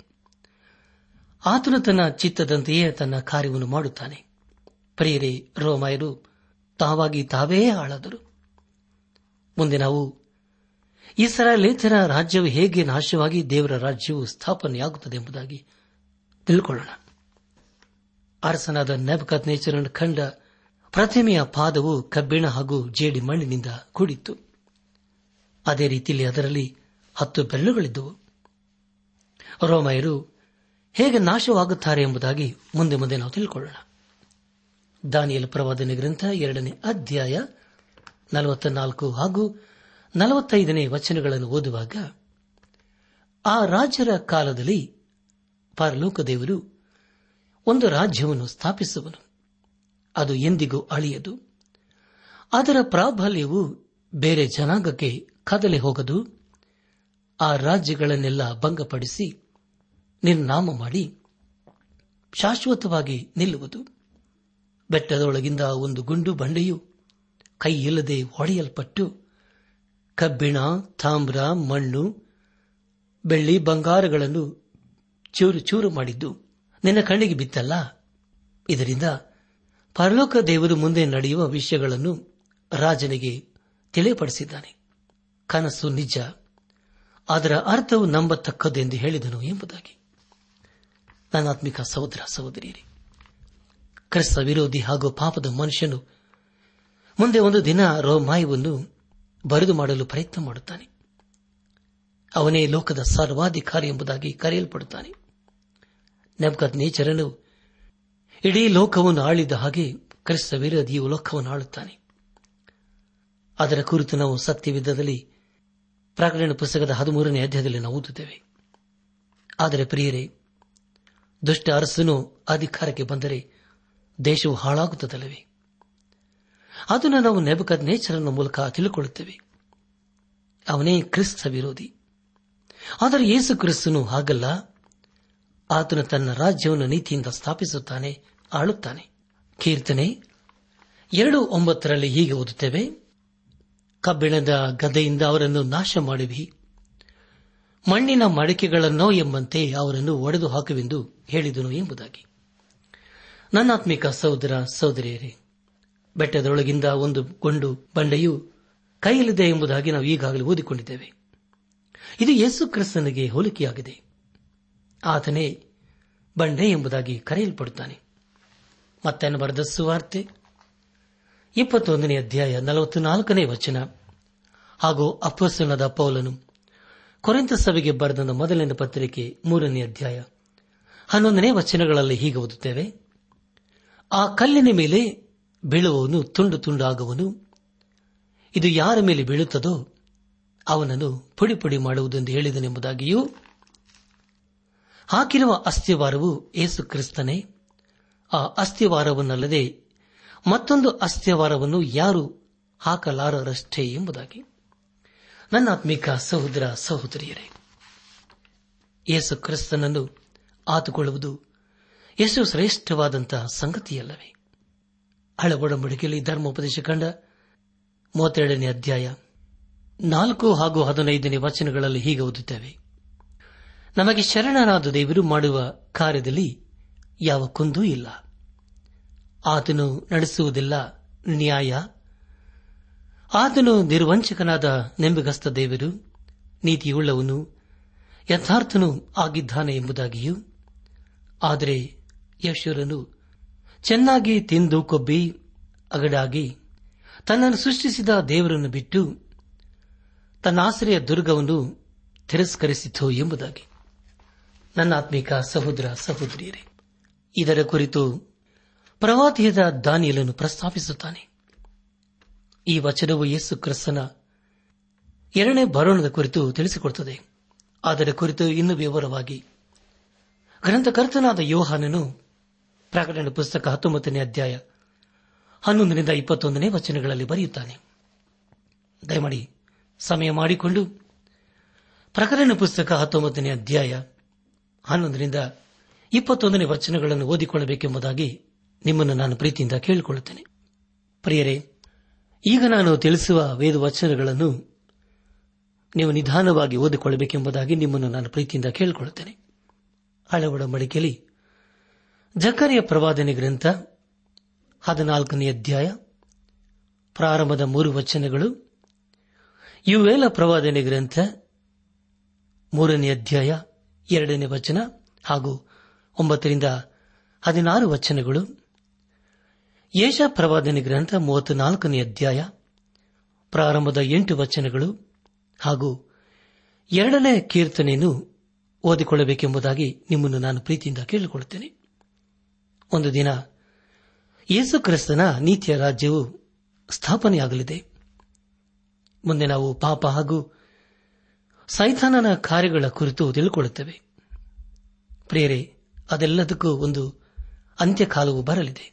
ಆತನು ತನ್ನ ಚಿತ್ತದಂತೆಯೇ ತನ್ನ ಕಾರ್ಯವನ್ನು ಮಾಡುತ್ತಾನೆ. ಪ್ರಿಯರೇ, ರೋಮಾಯರು ತಾವಾಗಿ ತಾವೇ ಆಳದರು ಮುಂದೆ ನಾವು ಇಸ್ರಾಯೇಲಿತರ ರಾಜ್ಯವು ಹೇಗೆ ನಾಶವಾಗಿ ದೇವರ ರಾಜ್ಯವು ಸ್ಥಾಪನೆಯಾಗುತ್ತದೆ ಎಂಬುದಾಗಿ ತಿಳ್ಕೊಳ್ಳೋಣ. ಅರಸನಾದ ನೆಬಕತ್ ನೇಚರನ್ನು ಕಂಡ ಪ್ರತಿಮೆಯ ಪಾದವು ಕಬ್ಬಿಣ ಹಾಗೂ ಜೇಡಿ ಮಣ್ಣಿನಿಂದ ಕೂಡಿತ್ತು. ಅದೇ ರೀತಿಯಲ್ಲಿ ಅದರಲ್ಲಿ ಹತ್ತು ಬೆರಳುಗಳಿದ್ದವು ರೋಮಯರು ಹೇಗೆ ನಾಶವಾಗುತ್ತಾರೆ ಎಂಬುದಾಗಿ ಮುಂದೆ ಮುಂದೆ ನಾವು ತಿಳ್ಕೊಳ್ಳೋಣ. ದಾನಿಯಲ್ ಪ್ರವಾದನೆ ಗ್ರಂಥ ಎರಡನೇ ಅಧ್ಯಾಯ ನಲವತ್ತ ಹಾಗೂ ನಲವತ್ತೈದನೇ ವಚನಗಳನ್ನು ಓದುವಾಗ, ಆ ರಾಜ್ಯರ ಕಾಲದಲ್ಲಿ ಪರಲೋಕದೇವರು ಒಂದು ರಾಜ್ಯವನ್ನು ಸ್ಥಾಪಿಸುವನು. ಅದು ಎಂದಿಗೂ ಅಳಿಯದು. ಅದರ ಪ್ರಾಬಲ್ಯವು ಬೇರೆ ಜನಾಂಗಕ್ಕೆ ಕದಲೆ ಹೋಗದು. ಆ ರಾಜ್ಯಗಳನ್ನೆಲ್ಲ ಭಂಗಪಡಿಸಿ ನಿರ್ನಾಮ ಮಾಡಿ ಶಾಶ್ವತವಾಗಿ ನಿಲ್ಲುವುದು. ಬೆಟ್ಟದೊಳಗಿಂದ ಒಂದು ಗುಂಡು ಬಂಡೆಯು ಕೈಯಿಲ್ಲದೆ ಹೊಡೆಯಲ್ಪಟ್ಟು ಕಬ್ಬಿಣ, ತಾಮ್ರ, ಮಣ್ಣು, ಬೆಳ್ಳಿ ಬಂಗಾರಗಳನ್ನು ಚೂರು ಚೂರು ಮಾಡಿದ್ದು ನಿನ್ನ ಕಣ್ಣಿಗೆ ಬಿತ್ತಲ್ಲ? ಇದರಿಂದ ಪರಲೋಕ ದೇವರು ಮುಂದೆ ನಡೆಯುವ ವಿಷಯಗಳನ್ನು ರಾಜನಿಗೆ ತಿಳಿಯಪಡಿಸಿದ್ದಾನೆ ಕನಸು ನಿಜ. ಅದರ ಅರ್ಥವು ನಂಬತಕ್ಕದ್ದೆಂದು ಹೇಳಿದನು ಎಂಬುದಾಗಿ. ನನ್ನಾತ್ಮಿಕ ಸಹೋದರ, ಸಹೋದರಿಯರಿ, ಕ್ರಿಸ್ತ ವಿರೋಧಿ ಹಾಗೂ ಪಾಪದ ಮನುಷ್ಯನು ಮುಂದೆ ಒಂದು ದಿನ ರೋಮಾಯವನ್ನು ಬರೆದು ಮಾಡಲು ಪ್ರಯತ್ನ ಮಾಡುತ್ತಾನೆ. ಅವನೇ ಲೋಕದ ಸರ್ವಾಧಿಕಾರಿ ಎಂಬುದಾಗಿ ಕರೆಯಲ್ಪಡುತ್ತಾನೆ. ನೆಬ್ಕತ್ ನೇಚರನು ಇಡೀ ಲೋಕವನ್ನು ಆಳಿದ ಹಾಗೆ ಕ್ರಿಸ್ತ ವಿರೋಧಿಯು ಲೋಕವನ್ನು ಆಳುತ್ತಾನೆ. ಅದರ ಕುರಿತು ನಾವು ಸತ್ಯವಿದ್ದದಲ್ಲಿ ಪ್ರಕಟಣೆ ಪುಸ್ತಕದ ಹದಿಮೂರನೇ ಅಧ್ಯಾಯದಲ್ಲಿ ನಾವು ಓದುತ್ತೇವೆ. ಆದರೆ ಪ್ರಿಯರೇ, ದುಷ್ಟ ಅರಸನು ಅಧಿಕಾರಕ್ಕೆ ಬಂದರೆ ದೇಶವು ಹಾಳಾಗುತ್ತದಲ್ಲವೇ? ಅದನ್ನು ನಾವು ನೆಬಕದ ನೇಚರನ ಮೂಲಕ ತಿಳಿಕೊಳ್ಳುತ್ತೇವೆ. ಅವನೇ ಕ್ರಿಸ್ತ ವಿರೋಧಿ. ಆದರೆ ಯೇಸು ಕ್ರಿಸ್ತನು ಹಾಗಲ್ಲ. ಆತನು ತನ್ನ ರಾಜ್ಯವನ್ನು ನೀತಿಯಿಂದ ಸ್ಥಾಪಿಸುತ್ತಾನೆ, ಆಳುತ್ತಾನೆ. ಕೀರ್ತನೆ ಎರಡು ಒಂಬತ್ತರಲ್ಲಿ ಹೀಗೆ ಓದುತ್ತೇವೆ. ಕಬ್ಬಿಣದ ಗದೆಯಿಂದ ಅವರನ್ನು ನಾಶ ಮಾಡುವಿ ಮಣ್ಣಿನ ಮಡಿಕೆಗಳನ್ನೋ ಎಂಬಂತೆ ಅವರನ್ನು ಒಡೆದು ಹಾಕುವೆಂದು ಹೇಳಿದನು ಎಂಬುದಾಗಿ. ನನ್ನಾತ್ಮಿಕ ಸಹೋದರ, ಸಹೋದರಿಯರೇ, ಬೆಟ್ಟದೊಳಗಿಂದ ಒಂದು ಗೊಂಡು ಬಂಡೆಯು ಕೈಯಲ್ಲಿದೆ ಎಂಬುದಾಗಿ ನಾವು ಈಗಾಗಲೇ ಓದಿಕೊಂಡಿದ್ದೇವೆ. ಇದು ಯೇಸು ಕ್ರಿಸ್ತನಿಗೆ ಹೋಲಿಕೆಯಾಗಿದೆ. ಆತನೇ ಬಂಡೆ ಎಂಬುದಾಗಿ ಕರೆಯಲ್ಪಡುತ್ತಾನೆ. ಮತ್ತೆ ಬರೆದ ಸುವಾರ್ತೆ, ಇಪ್ಪತ್ತೊಂದನೇ ಅಧ್ಯಾಯ ನಲವತ್ನಾಲ್ಕನೇ ವಚನ. ಹಾಗೂ ಅಪ್ಪಸನದ ಪೌಲನು ಕೊರೆಂತ ಸಭೆಗೆ ಬರೆದ ಮೊದಲನೇ ಪತ್ರಿಕೆ ಮೂರನೇ ಅಧ್ಯಾಯ ಹನ್ನೊಂದನೇ ವಚನಗಳಲ್ಲಿ ಹೀಗೆ ಓದುತ್ತೇವೆ. ಆ ಕಲ್ಲಿನ ಮೇಲೆ ಬೀಳುವವನು ತುಂಡು ತುಂಡಾಗುವನು. ಇದು ಯಾರ ಮೇಲೆ ಬೀಳುತ್ತದೋ ಅವನನ್ನು ಪುಡಿ ಪುಡಿ ಮಾಡುವುದೆಂದು ಹೇಳಿದನೆಂಬುದಾಗಿಯೂ ಹಾಕಿರುವ ಅಸ್ಥಿವಾರವು ಏಸು ಕ್ರಿಸ್ತನೇ. ಆ ಅಸ್ಥಿವಾರವನ್ನಲ್ಲದೆ ಮತ್ತೊಂದು ಅಸ್ಥಿವಾರವನ್ನು ಯಾರು ಹಾಕಲಾರರಷ್ಟೇ ಎಂಬುದಾಗಿ. ನನ್ನ ಆತ್ಮಿಕ ಸಹೋದರ ಸಹೋದರಿಯರೇ ಯೇಸು ಕ್ರಿಸ್ತನನ್ನು ಆತುಕೊಳ್ಳುವುದು ಎಷ್ಟು ಶ್ರೇಷ್ಠವಾದಂತಹ ಸಂಗತಿಯಲ್ಲವೇ. ಹಳಬೊಡಂಬಡಿಕೆಯಲ್ಲಿ ಧರ್ಮೋಪದೇಶ ಕಂಡ ಮೂವತ್ತೆರಡನೇ ಅಧ್ಯಾಯ ನಾಲ್ಕು ಹಾಗೂ ಹದಿನೈದನೇ ವಚನಗಳಲ್ಲಿ ಹೀಗೆ ಓದುತ್ತೇವೆ. ನಮಗೆ ಶರಣರಾದ ದೇವರು ಮಾಡುವ ಕಾರ್ಯದಲ್ಲಿ ಯಾವ ಕುಂದೂ ಇಲ್ಲ. ಆತನು ನಡೆಸುವುದಿಲ್ಲ ನ್ಯಾಯ. ಆತನು ನಿರ್ವಂಚಕನಾದ ನೆಂಬಗಸ್ತ ದೇವರು, ನೀತಿಯುಳ್ಳವನು, ಯಥಾರ್ಥನೂ ಆಗಿದ್ದಾನೆ ಎಂಬುದಾಗಿಯೂ, ಆದರೆ ಯಶೂರನು ಚೆನ್ನಾಗಿ ತಿಂದು ಕೊಬ್ಬಿ ಅಗಡಾಗಿ ತನ್ನನ್ನು ಸೃಷ್ಟಿಸಿದ ದೇವರನ್ನು ಬಿಟ್ಟು ತನ್ನ ಆಶ್ರಯ ದುರ್ಗವನ್ನು ತಿರಸ್ಕರಿಸಿತು ಎಂಬುದಾಗಿ. ನನ್ನ ಆತ್ಮಿಕ ಸಹೋದರ ಸಹೋದರಿಯರೇ, ಇದರ ಕುರಿತು ಪ್ರವಾದಿಯದ ದಾನಿಯಲನ್ನು ಪ್ರಸ್ತಾಪಿಸುತ್ತಾನೆ. ಈ ವಚನವು ಯೇಸು ಕ್ರಿಸ್ತನ ಎರಡನೇ ಬರೋಣದ ಕುರಿತು ತಿಳಿಸಿಕೊಡುತ್ತದೆ. ಅದರ ಕುರಿತು ಇನ್ನೂ ವಿವರವಾಗಿ ಗ್ರಂಥಕರ್ತನಾದ ಯೋಹಾನನು ಪ್ರಕಟಣೆ ಪುಸ್ತಕ ಹತ್ತೊಂಬತ್ತನೇ ಅಧ್ಯಾಯ ಹನ್ನೊಂದರಿಂದ ಇಪ್ಪತ್ತೊಂದನೇ ವಚನಗಳಲ್ಲಿ ಬರೆಯುತ್ತಾನೆ. ದಯಮಾಡಿ ಸಮಯ ಮಾಡಿಕೊಂಡು ಪ್ರಕರಣ ಪುಸ್ತಕ ಹತ್ತೊಂಬತ್ತನೇ ಅಧ್ಯಾಯ ಹನ್ನೊಂದರಿಂದ ಇಪ್ಪತ್ತೊಂದನೇ ವಚನಗಳನ್ನು ಓದಿಕೊಳ್ಳಬೇಕೆಂಬುದಾಗಿ ನಿಮ್ಮನ್ನು ನಾನು ಪ್ರೀತಿಯಿಂದ ಕೇಳಿಕೊಳ್ಳುತ್ತೇನೆ. ಪ್ರಿಯರೇ, ಈಗ ನಾನು ತಿಳಿಸುವ ವೇದ ವಚನಗಳನ್ನು ನೀವು ನಿಧಾನವಾಗಿ ಓದಿಕೊಳ್ಳಬೇಕೆಂಬುದಾಗಿ ನಿಮ್ಮನ್ನು ನಾನು ಪ್ರೀತಿಯಿಂದ ಕೇಳಿಕೊಳ್ಳುತ್ತೇನೆ. ಹಳವಡ ಮಡಿಕೆಯಲ್ಲಿ ಜಕರಿಯ ಪ್ರವಾದನೆ ಗ್ರಂಥ ಹದಿನಾಲ್ಕನೇ ಅಧ್ಯಾಯ ಪ್ರಾರಂಭದ ಮೂರು ವಚನಗಳು ಯುವೇಲ ಪ್ರವಾದನೆ ಗ್ರಂಥ ಮೂರನೇ ಅಧ್ಯಾಯ ಎರಡನೇ ವಚನ ಹಾಗೂ ಒಂಬತ್ತರಿಂದ ಹದಿನಾರು ವಚನಗಳು. ಯೇಷ ಪ್ರವಾದನೆ ಗ್ರಂಥ ಮೂವತ್ನಾಲ್ಕನೇ ಅಧ್ಯಾಯ, ಪ್ರಾರಂಭದ ಎಂಟು ವಚನಗಳು ಹಾಗೂ ಎರಡನೇ ಕೀರ್ತನೆಯನ್ನು ಓದಿಕೊಳ್ಳಬೇಕೆಂಬುದಾಗಿ ನಿಮ್ಮನ್ನು ನಾನು ಪ್ರೀತಿಯಿಂದ ಕೇಳಿಕೊಳ್ಳುತ್ತೇನೆ. ಒಂದು ದಿನ ಯೇಸು ಕ್ರಿಸ್ತನ ನೀತಿಯ ರಾಜ್ಯವು ಸ್ಥಾಪನೆಯಾಗಲಿದೆ. ಮುಂದೆ ನಾವು ಪಾಪ ಹಾಗೂ ಸೈತಾನನ ಕಾರ್ಯಗಳ ಕುರಿತು ತಿಳಿಕೊಳ್ಳುತ್ತವೆ. ಪ್ರೇರೆ ಅದೆಲ್ಲದಕ್ಕೂ ಒಂದು ಅಂತ್ಯಕಾಲವು ಬರಲಿದೆ.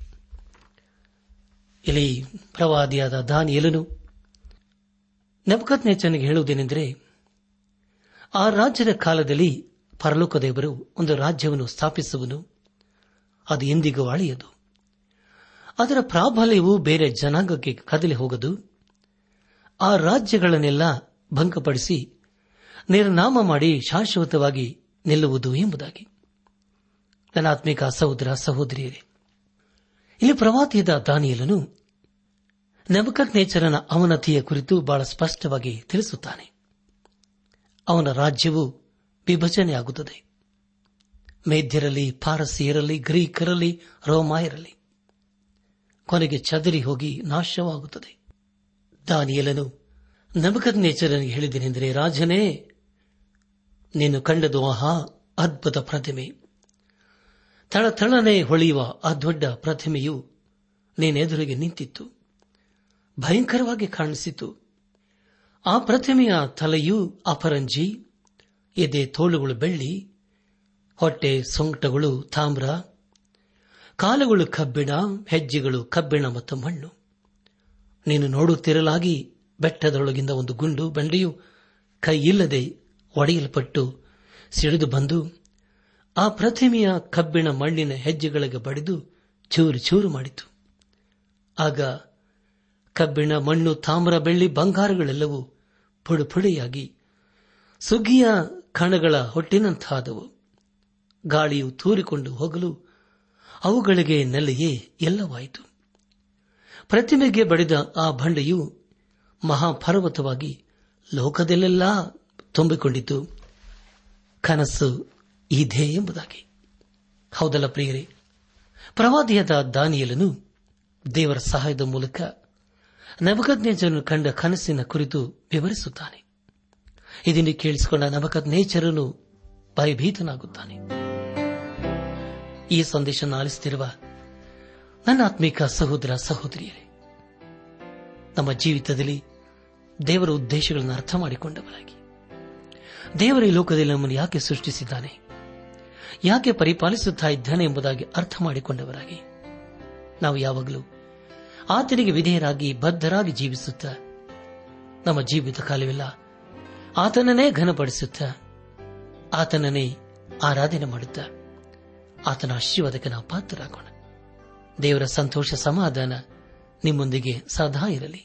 ಇಲ್ಲಿ ಪ್ರವಾದಿಯಾದ ದಾನಿಯಲನು ನೆಪಕತ್ ನೆಚ್ಚನಿಗೆ ಹೇಳುವುದೇನೆಂದರೆ, ಆ ರಾಜ್ಯದ ಕಾಲದಲ್ಲಿ ಪರಲೋಕದೇವರು ಒಂದು ರಾಜ್ಯವನ್ನು ಸ್ಥಾಪಿಸುವನು, ಅದು ಎಂದಿಗೂ ಅಳೆಯದು. ಅದರ ಪ್ರಾಬಲ್ಯವು ಬೇರೆ ಜನಾಂಗಕ್ಕೆ ಕದಲಿ ಹೋಗದು, ಆ ರಾಜ್ಯಗಳನ್ನೆಲ್ಲ ಭಂಗಪಡಿಸಿ ನಿರ್ನಾಮ ಮಾಡಿ ಶಾಶ್ವತವಾಗಿ ನಿಲ್ಲುವುದು ಎಂಬುದಾಗಿ. ಧನಾತ್ಮಿಕ ಸಹೋದರ, ಸಹೋದರಿಯರೇ, ಇಲ್ಲಿ ಪ್ರವಾದಿಯದ ದಾನಿಯಲನು ನೆಬಕತ್ ನೇಚರನ ಅವನತಿಯ ಕುರಿತು ಬಹಳ ಸ್ಪಷ್ಟವಾಗಿ ತಿಳಿಸುತ್ತಾನೆ. ಅವನ ರಾಜ್ಯವು ವಿಭಜನೆಯಾಗುತ್ತದೆ. ಮೇಧ್ಯರಲ್ಲಿ ಪಾರಸಿಯರಲ್ಲಿ, ಗ್ರೀಕರಲ್ಲಿ, ರೋಮಾಯರಲ್ಲಿ ಕೊನೆಗೆ ಚದರಿ ಹೋಗಿ ನಾಶವಾಗುತ್ತದೆ. ದಾನಿಯಲನು ನಬಕದ್ ನೇಚರನಿಗೆ ಹೇಳಿದನೆಂದರೆ ರಾಜನೇ ನೀನು ಕಂಡದು ಆಹಾ ಅದ್ಭುತ ಪ್ರತಿಮೆ. ಥಳಥಳನೆ ಹೊಳೆಯುವ ಆ ದೊಡ್ಡ ಪ್ರತಿಮೆಯು ನೀನೆದುರಿಗೆ ನಿಂತಿತ್ತು. ಭಯಂಕರವಾಗಿ ಕಾಣಿಸಿತು. ಆ ಪ್ರತಿಮೆಯ ತಲೆಯು ಅಪರಂಜಿ, ಎದೆ ತೋಳುಗಳು ಬೆಳ್ಳಿ, ಹೊಟ್ಟೆ ಸೊಂಟಗಳು ತಾಮ್ರ, ಕಾಲುಗಳು ಕಬ್ಬಿಣ, ಹೆಜ್ಜೆಗಳು ಕಬ್ಬಿಣ ಮತ್ತು ಮಣ್ಣು. ನೀನು ನೋಡುತ್ತಿರಲಾಗಿ ಬೆಟ್ಟದೊಳಗಿಂದ ಒಂದು ಗುಂಡು, ಬಂಡೆಯು ಕೈಯಿಲ್ಲದೆ ಒಡೆಯಲ್ಪಟ್ಟು ಸಿಡಿದು ಬಂದು ಆ ಪ್ರತಿಮೆಯ ಕಬ್ಬಿಣ ಮಣ್ಣಿನ ಹೆಜ್ಜೆಗಳಿಗೆ ಬಡಿದು ಚೂರು ಚೂರು ಮಾಡಿತು. ಆಗ ಕಬ್ಬಿಣ, ಮಣ್ಣು, ತಾಮ್ರ, ಬೆಳ್ಳಿ, ಬಂಗಾರಗಳೆಲ್ಲವೂ ಪುಡುಪುಡಿಯಾಗಿ ಸುಗ್ಗಿಯ ಕಣಗಳ ಹೊಟ್ಟಿನಂತಾದವು. ಗಾಳಿಯು ತೂರಿಕೊಂಡು ಹೋಗಲು ಅವುಗಳಿಗೆ ನೆಲೆಯೇ ಎಲ್ಲವಾಯಿತು. ಪ್ರತಿಮೆಗೆ ಬಡಿದ ಆ ಬಂಡೆಯು ಮಹಾಪರ್ವತವಾಗಿ ಲೋಕದಲ್ಲೆಲ್ಲ ತುಂಬಿಕೊಂಡಿತು. ಕನಸು ಇದೇ ಎಂಬುದಾಗಿ. ಹೌದಲ್ಲ ಪ್ರಿಯರೇ? ಪ್ರವಾದಿಯಾದ ದಾನಿಯಲನು ದೇವರ ಸಹಾಯದ ಮೂಲಕ ನವಕಜ್ಞಜನು ಕಂಡ ಕನಸಿನ ಕುರಿತು ವಿವರಿಸುತ್ತಾನೆ. ಇದನ್ನು ಕೇಳಿಸಿಕೊಂಡ ನವಕಜ್ಞೇಚರನು ಭಯಭೀತನಾಗುತ್ತಾನೆ. ಈ ಸಂದೇಶ ಆಲಿಸುತ್ತಿರುವ ನನ್ನ ಆತ್ಮಿಕ ಸಹೋದರ ಸಹೋದರಿಯರೇ, ನಮ್ಮ ಜೀವಿತದಲ್ಲಿ ದೇವರ ಉದ್ದೇಶಗಳನ್ನು ಅರ್ಥ ಮಾಡಿಕೊಂಡವರಾಗಿ ದೇವರ ಈ ಲೋಕದಲ್ಲಿ ನಮ್ಮನ್ನು ಯಾಕೆ ಸೃಷ್ಟಿಸಿದ್ದಾನೆ? ಯಾಕೆ ಪರಿಪಾಲಿಸುತ್ತಾ ಇದ್ದಾನೆ ಎಂಬುದಾಗಿ ಅರ್ಥ ಮಾಡಿಕೊಂಡವರಾಗಿ. ನಾವು ಯಾವಾಗಲೂ ಆತನಿಗೆ ವಿಧೇಯರಾಗಿ, ಬದ್ಧರಾಗಿ ಜೀವಿಸುತ್ತ, ನಮ್ಮ ಜೀವಿತ ಕಾಲವಿಲ್ಲ ಆತನನ್ನೇ ಘನಪಡಿಸುತ್ತ, ಆತನನ್ನೇ ಆರಾಧನೆ ಮಾಡುತ್ತ, ಆತನ ಆಶೀರ್ವಾದಕ್ಕೆ ನಾವು ಪಾತ್ರರಾಗೋಣ. ದೇವರ ಸಂತೋಷ, ಸಮಾಧಾನ ನಿಮ್ಮೊಂದಿಗೆ ಸದಾ ಇರಲಿ.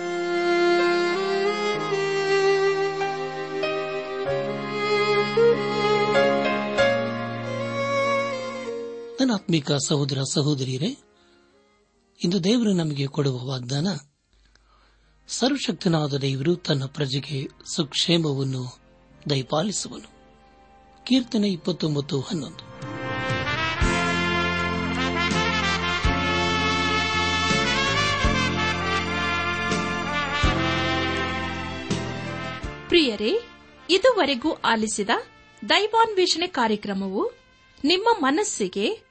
ಆತ್ಮಿಕ ಸಹೋದರ ಸಹೋದರಿಯರೇ, ಇಂದು ದೇವರು ನಮಗೆ ಕೊಡುವ ವಾಗ್ದಾನ, ಸರ್ವಶಕ್ತನಾದ ದೇವರು ತನ್ನ ಪ್ರಜೆಗೆ ಸುಕ್ಷೇಮವನ್ನು ದಯಪಾಲಿಸುವನು. ಕೀರ್ತನೆ ಇಪ್ಪತ್ತೊಂಬತ್ತು ಹನ್ನೊಂದು. ಪ್ರಿಯರೇ, ಇದುವರೆಗೂ ಆಲಿಸಿದ ದೈವಾನ್ವೇಷಣೆ ಕಾರ್ಯಕ್ರಮವು ನಿಮ್ಮ ಮನಸ್ಸಿಗೆ